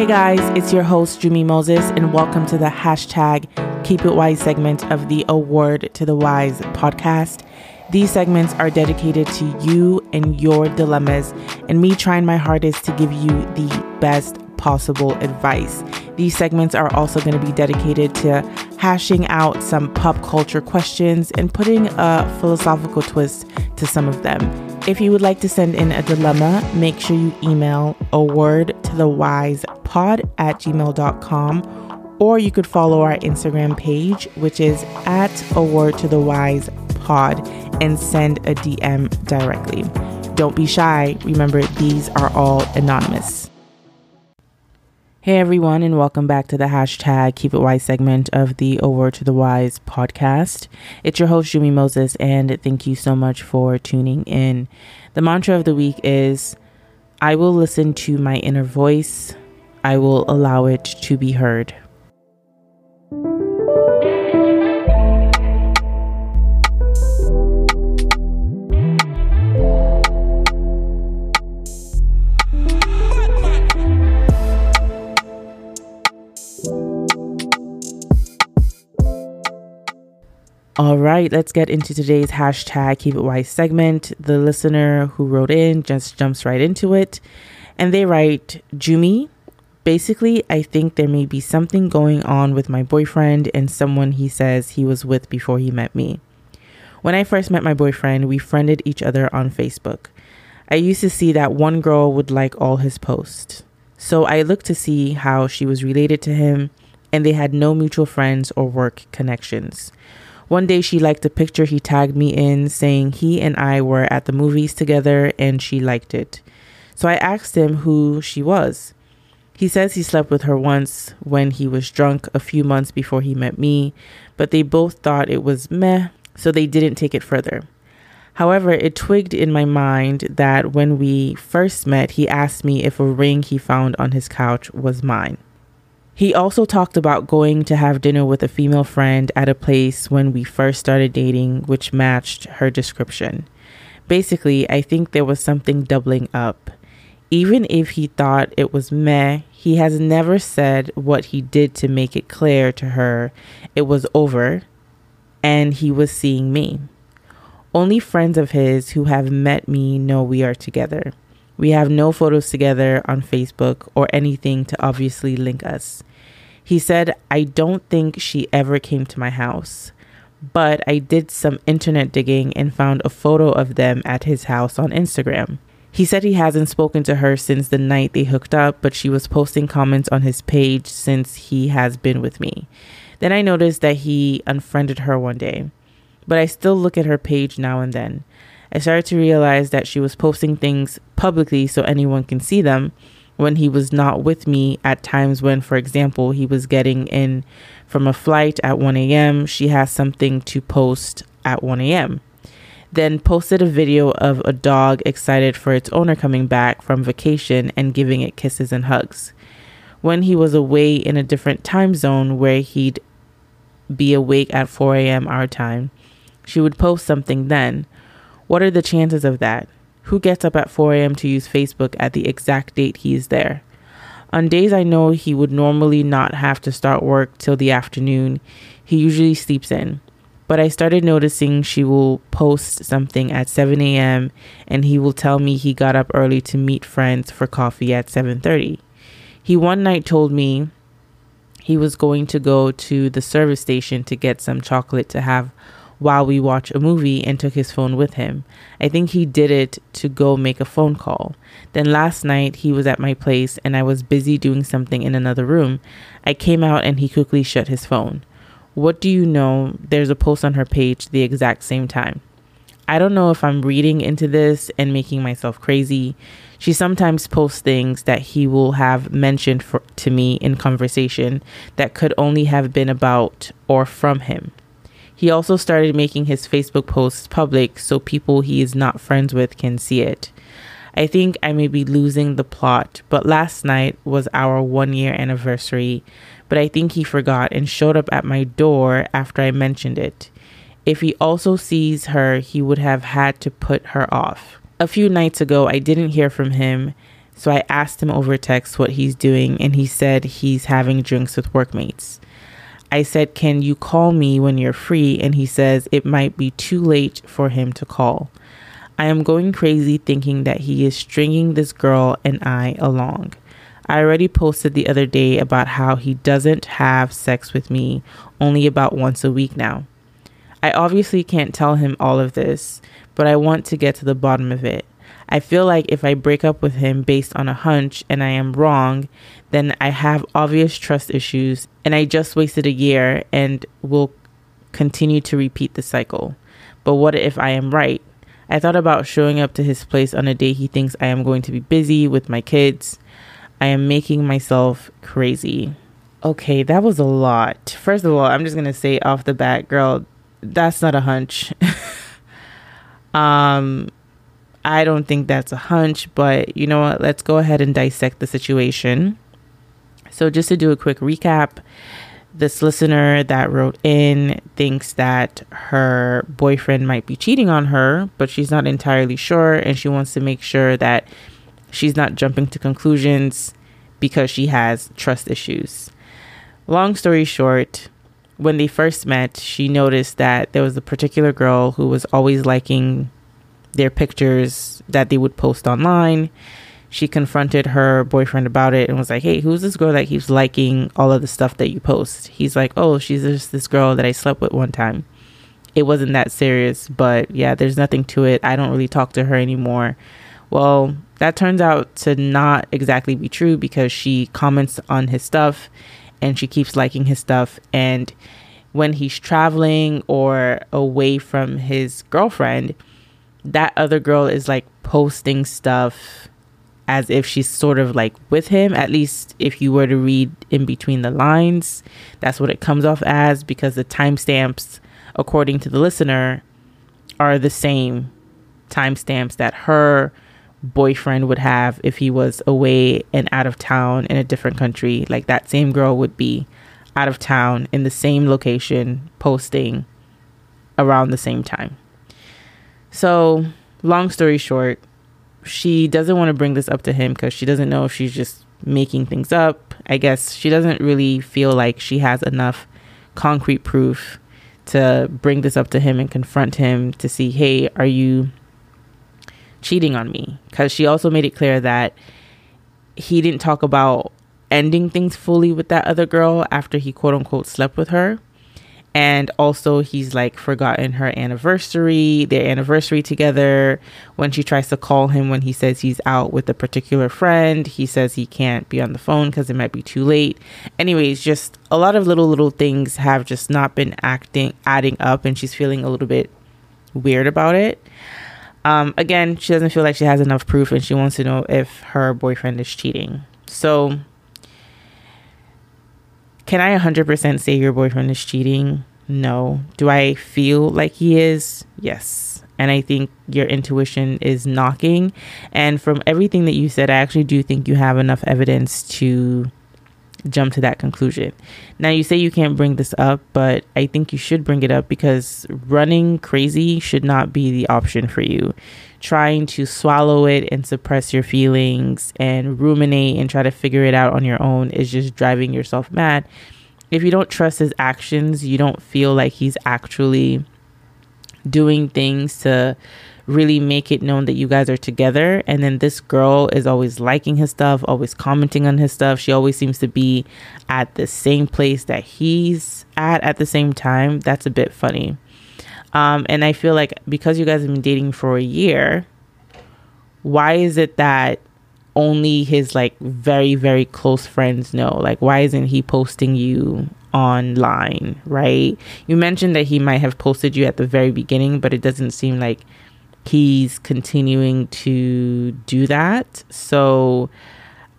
Hey guys, it's your host, Jummie Moses, and welcome to the hashtag Keep It Wise segment of the A Word to the Wise podcast. These segments are dedicated to you and your dilemmas, and me trying my hardest to give you the best possible advice. These segments are also going to be dedicated to hashing out some pop culture questions and putting a philosophical twist to some of them. If you would like to send in a dilemma, make sure you email a word to the wise pod at gmail.com or you could follow our Instagram page, which is at a word to the wise pod, and send a DM directly. Don't be shy. Remember, these are all anonymous. Hey everyone, and welcome back to the hashtag Keep It Wise segment of the A Word to the Wise podcast. It's your host, Jummie Moses, and thank you so much for tuning in. The mantra of the week is I will listen to my inner voice, I will allow it to be heard. All right, let's get into today's hashtag Keep It Wise segment. The listener who wrote in just jumps right into it. And they write, Jummie, basically, I think there may be something going on with my boyfriend and someone he says he was with before he met me. When I first met my boyfriend, we friended each other on Facebook. I used to see that one girl would like all his posts. So I looked to see how she was related to him, and they had no mutual friends or work connections. One day she liked a picture he tagged me in saying he and I were at the movies together and she liked it. So I asked him who she was. He says he slept with her once when he was drunk a few months before he met me, but they both thought it was meh, so they didn't take it further. However, it twigged in my mind that when we first met, he asked me if a ring he found on his couch was mine. He also talked about going to have dinner with a female friend at a place when we first started dating, which matched her description. Basically, I think there was something doubling up. Even if he thought it was meh, he has never said what he did to make it clear to her it was over and he was seeing me. Only friends of his who have met me know we are together. We have no photos together on Facebook or anything to obviously link us. He said, I don't think she ever came to my house, but I did some internet digging and found a photo of them at his house on Instagram. He said he hasn't spoken to her since the night they hooked up, but she was posting comments on his page since he has been with me. Then I noticed that he unfriended her one day, but I still look at her page now and then. I started to realize that she was posting things publicly so anyone can see them, when he was not with me at times when, for example, he was getting in from a flight at 1 a.m., she has something to post at 1 a.m. Then posted a video of a dog excited for its owner coming back from vacation and giving it kisses and hugs. When he was away in a different time zone where he'd be awake at 4 a.m. our time, she would post something then. What are the chances of that? Who gets up at 4 a.m. to use Facebook at the exact date he is there? On days I know he would normally not have to start work till the afternoon, he usually sleeps in. But I started noticing she will post something at 7 a.m. and he will tell me he got up early to meet friends for coffee at 7:30. He one night told me he was going to go to the service station to get some chocolate to have while we watch a movie and took his phone with him. I think he did it to go make a phone call. Then last night he was at my place and I was busy doing something in another room. I came out and he quickly shut his phone. What do you know? There's a post on her page the exact same time. I don't know if I'm reading into this and making myself crazy. She sometimes posts things that he will have mentioned for, to me in conversation that could only have been about or from him. He also started making his Facebook posts public so people he is not friends with can see it. I think I may be losing the plot, but last night was our one year anniversary, but I think he forgot and showed up at my door after I mentioned it. If he also sees her, he would have had to put her off. A few nights ago, I didn't hear from him, So I asked him over text what he's doing, and he said he's having drinks with workmates. I said, Can you call me when you're free? And he says it might be too late for him to call. I am going crazy thinking that he is stringing this girl and I along. I already posted the other day about how he doesn't have sex with me only about once a week now. I obviously can't tell him all of this, but I want to get to the bottom of it. I feel like if I break up with him based on a hunch and I am wrong, then I have obvious trust issues and I just wasted a year and will continue to repeat the cycle. But what if I am right? I thought about showing up to his place on a day he thinks I am going to be busy with my kids. I am making myself crazy. Okay, that was a lot. First of all, I'm just going to say off the bat, girl, that's not a hunch. um I don't think that's a hunch, but you know what? Let's go ahead and dissect the situation. So, just to do a quick recap, this listener that wrote in thinks that her boyfriend might be cheating on her, but she's not entirely sure, and she wants to make sure that she's not jumping to conclusions because she has trust issues. Long story short, when they first met, she noticed that there was a particular girl who was always liking their pictures that they would post online. She confronted her boyfriend about it and was like, Hey, who's this girl that keeps liking all of the stuff that you post? He's like, Oh, she's just this girl that I slept with one time. It wasn't that serious, but yeah, there's nothing to it. I don't really talk to her anymore. Well, that turns out to not exactly be true because she comments on his stuff and she keeps liking his stuff. And when he's traveling or away from his girlfriend, that other girl is like posting stuff as if she's sort of like with him. At least if you were to read in between the lines, that's what it comes off as because the timestamps, according to the listener, are the same timestamps that her boyfriend would have if he was away and out of town in a different country. Like that same girl would be out of town in the same location posting around the same time. So, long story short, she doesn't want to bring this up to him because she doesn't know if she's just making things up. I guess she doesn't really feel like she has enough concrete proof to bring this up to him and confront him to see, hey, are you cheating on me? Because she also made it clear that he didn't talk about ending things fully with that other girl after he quote unquote slept with her and also he's like forgotten her anniversary their anniversary together. When she tries to call him when he says he's out with a particular friend he says he can't be on the phone because it might be too late. Anyways just a lot of little little things have just not been acting adding up and she's feeling a little bit weird about it. Um, again she doesn't feel like she has enough proof and she wants to know if her boyfriend is cheating. So can I 100% say your boyfriend is cheating? No. Do I feel like he is? Yes. And I think your intuition is knocking. And from everything that you said, I actually do think you have enough evidence to jump to that conclusion. Now, you say you can't bring this up, but I think you should bring it up because running crazy should not be the option for you. Trying to swallow it and suppress your feelings and ruminate and try to figure it out on your own is just driving yourself mad. If you don't trust his actions, you don't feel like he's actually doing things to really make it known that you guys are together. And then this girl is always liking his stuff, always commenting on his stuff. She always seems to be at the same place that he's at at the same time. That's a bit funny. Um, and I feel like because you guys have been dating for a year, why is it that only his like very, very close friends know? Like, why isn't he posting you online, right? You mentioned that he might have posted you at the very beginning, but it doesn't seem like he's continuing to do that. So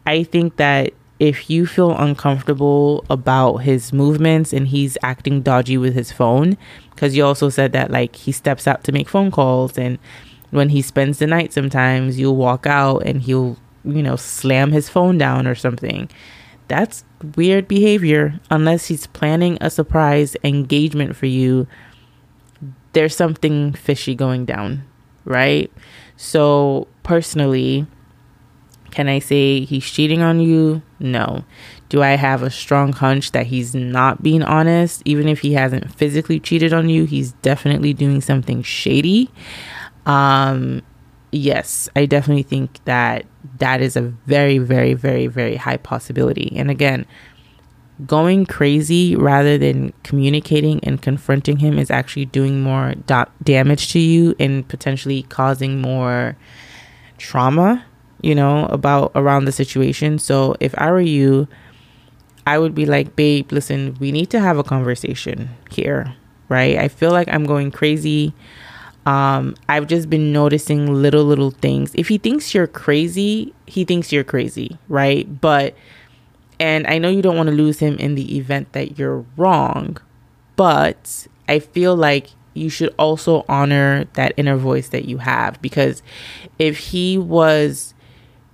I think that if you feel uncomfortable about his movements and he's acting dodgy with his phone, because you also said that like he steps out to make phone calls and when he spends the night sometimes you'll walk out and he'll, you know, slam his phone down or something. That's weird behavior unless he's planning a surprise engagement for you. There's something fishy going down right? So, personally, Can I say he's cheating on you? No. Do I have a strong hunch that he's not being honest? Even if he hasn't physically cheated on you, he's definitely doing something shady. Um, yes, I definitely think that that is a very, very, very, very high possibility. And again, going crazy rather than communicating and confronting him is actually doing more da- damage to you and potentially causing more trauma, you know, about around the situation. So if I were you, I would be like, babe, listen, we need to have a conversation here, right? I feel like I'm going crazy. Um, I've just been noticing little, little things. If he thinks you're crazy, he thinks you're crazy, right? But, and I know you don't want to lose him in the event that you're wrong, but I feel like you should also honor that inner voice that you have because if he was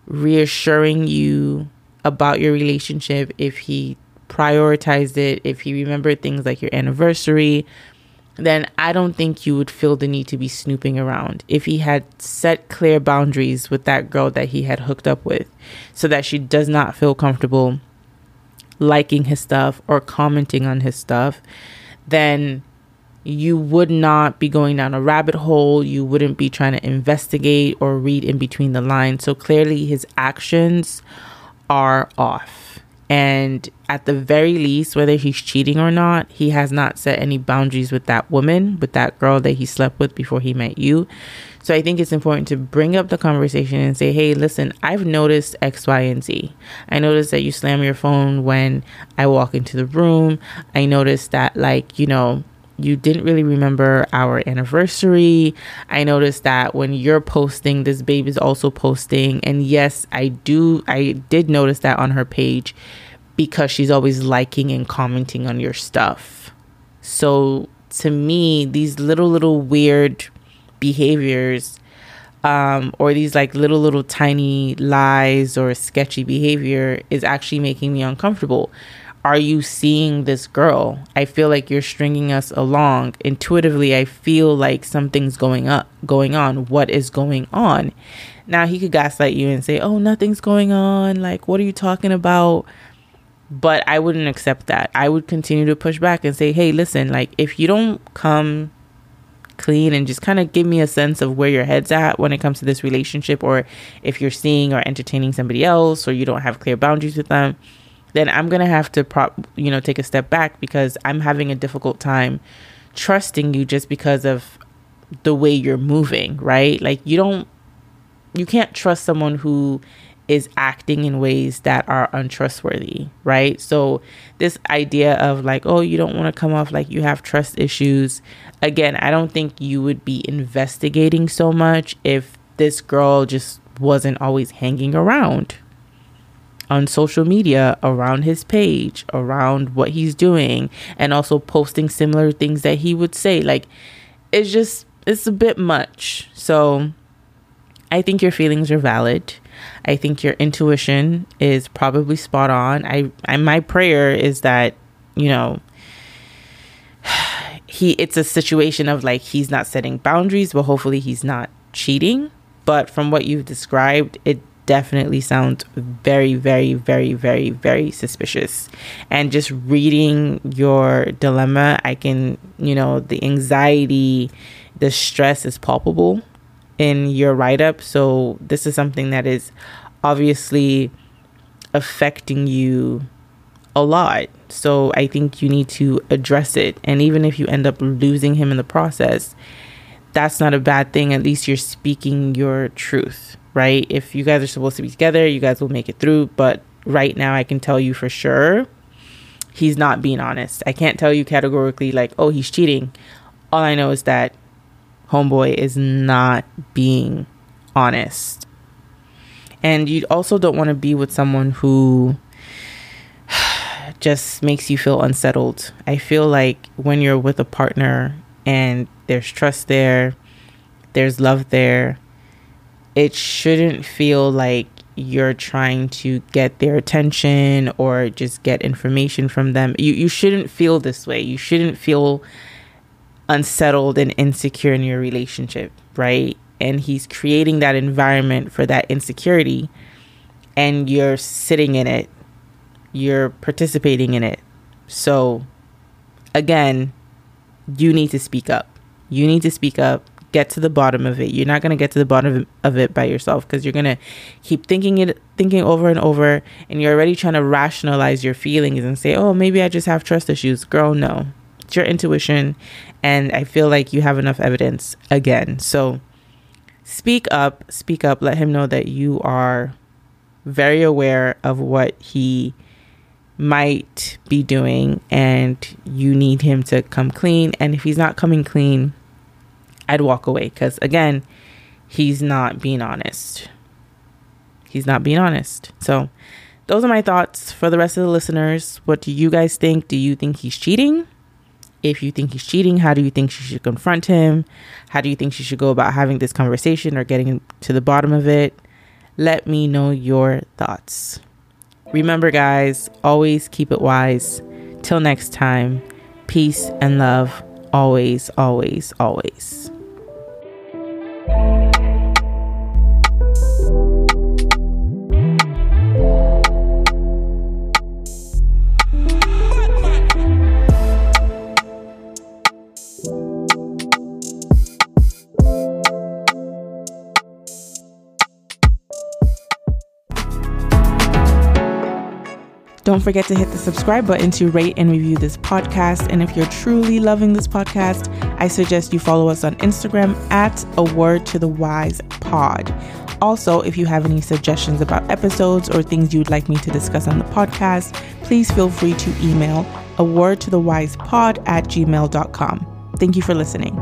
reassuring you about your relationship, if he prioritized it, if he remembered things like your anniversary, then I don't think you would feel the need to be snooping around. If he had set clear boundaries with that girl that he had hooked up with so that she does not feel comfortable liking his stuff or commenting on his stuff, then you would not be going down a rabbit hole. You wouldn't be trying to investigate or read in between the lines. So clearly, his actions are off. And at the very least, whether he's cheating or not, he has not set any boundaries with that woman, with that girl that he slept with before he met you. So I think it's important to bring up the conversation and say, hey, listen, I've noticed X, Y, and Z. I noticed that you slam your phone when I walk into the room. I noticed that, like, you know, you didn't really remember our anniversary. I noticed that when you're posting, this babe is also posting. And yes, I do, I did notice that on her page because she's always liking and commenting on your stuff. So to me, these little, little weird behaviors, um, or these like little, little tiny lies or sketchy behavior is actually making me uncomfortable are you seeing this girl? I feel like you're stringing us along. Intuitively, I feel like something's going up, going on. What is going on? Now he could gaslight you and say, "Oh, nothing's going on. Like, what are you talking about?" But I wouldn't accept that. I would continue to push back and say, "Hey, listen, like if you don't come clean and just kind of give me a sense of where your head's at when it comes to this relationship or if you're seeing or entertaining somebody else or you don't have clear boundaries with them, then I'm going to have to prop, you know, take a step back because I'm having a difficult time trusting you just because of the way you're moving, right? Like you don't you can't trust someone who is acting in ways that are untrustworthy, right? So this idea of like, oh, you don't want to come off like you have trust issues. Again, I don't think you would be investigating so much if this girl just wasn't always hanging around, on social media around his page, around what he's doing, and also posting similar things that he would say. Like, it's just, it's a bit much. So, I think your feelings are valid. I think your intuition is probably spot on. I, I my prayer is that, you know, he it's a situation of like he's not setting boundaries, but hopefully he's not cheating. But from what you've described, it definitely sounds very, very, very, very, very suspicious. And just reading your dilemma, I can, you know, the anxiety, the stress is palpable in your write up. So, this is something that is obviously affecting you a lot. So, I think you need to address it. And even if you end up losing him in the process, that's not a bad thing. At least you're speaking your truth right? If you guys are supposed to be together, you guys will make it through. But right now, I can tell you for sure he's not being honest. I can't tell you categorically, like, oh, he's cheating. All I know is that Homeboy is not being honest. And you also don't want to be with someone who just makes you feel unsettled. I feel like when you're with a partner and there's trust there, there's love there, it shouldn't feel like you're trying to get their attention or just get information from them. You you shouldn't feel this way. You shouldn't feel unsettled and insecure in your relationship, right? And he's creating that environment for that insecurity and you're sitting in it, you're participating in it. So, again, you need to speak up. You need to speak up, get to the bottom of it. You're not going to get to the bottom of it by yourself because you're going to keep thinking it thinking over and over and you're already trying to rationalize your feelings and say, "Oh, maybe I just have trust issues." Girl, no. It's your intuition and I feel like you have enough evidence again. So, speak up, speak up, let him know that you are very aware of what he might be doing and you need him to come clean. And if he's not coming clean, I'd walk away because, again, he's not being honest. He's not being honest. So, those are my thoughts for the rest of the listeners. What do you guys think? Do you think he's cheating? If you think he's cheating, how do you think she should confront him? How do you think she should go about having this conversation or getting to the bottom of it? Let me know your thoughts. Remember, guys, always keep it wise. Till next time, peace and love. Always, always, always. Don't forget to hit the subscribe button to rate and review this podcast. And if you're truly loving this podcast, I suggest you follow us on Instagram at a word to the wise pod. Also, if you have any suggestions about episodes or things you'd like me to discuss on the podcast, please feel free to email a word to the wise pod at gmail.com. Thank you for listening.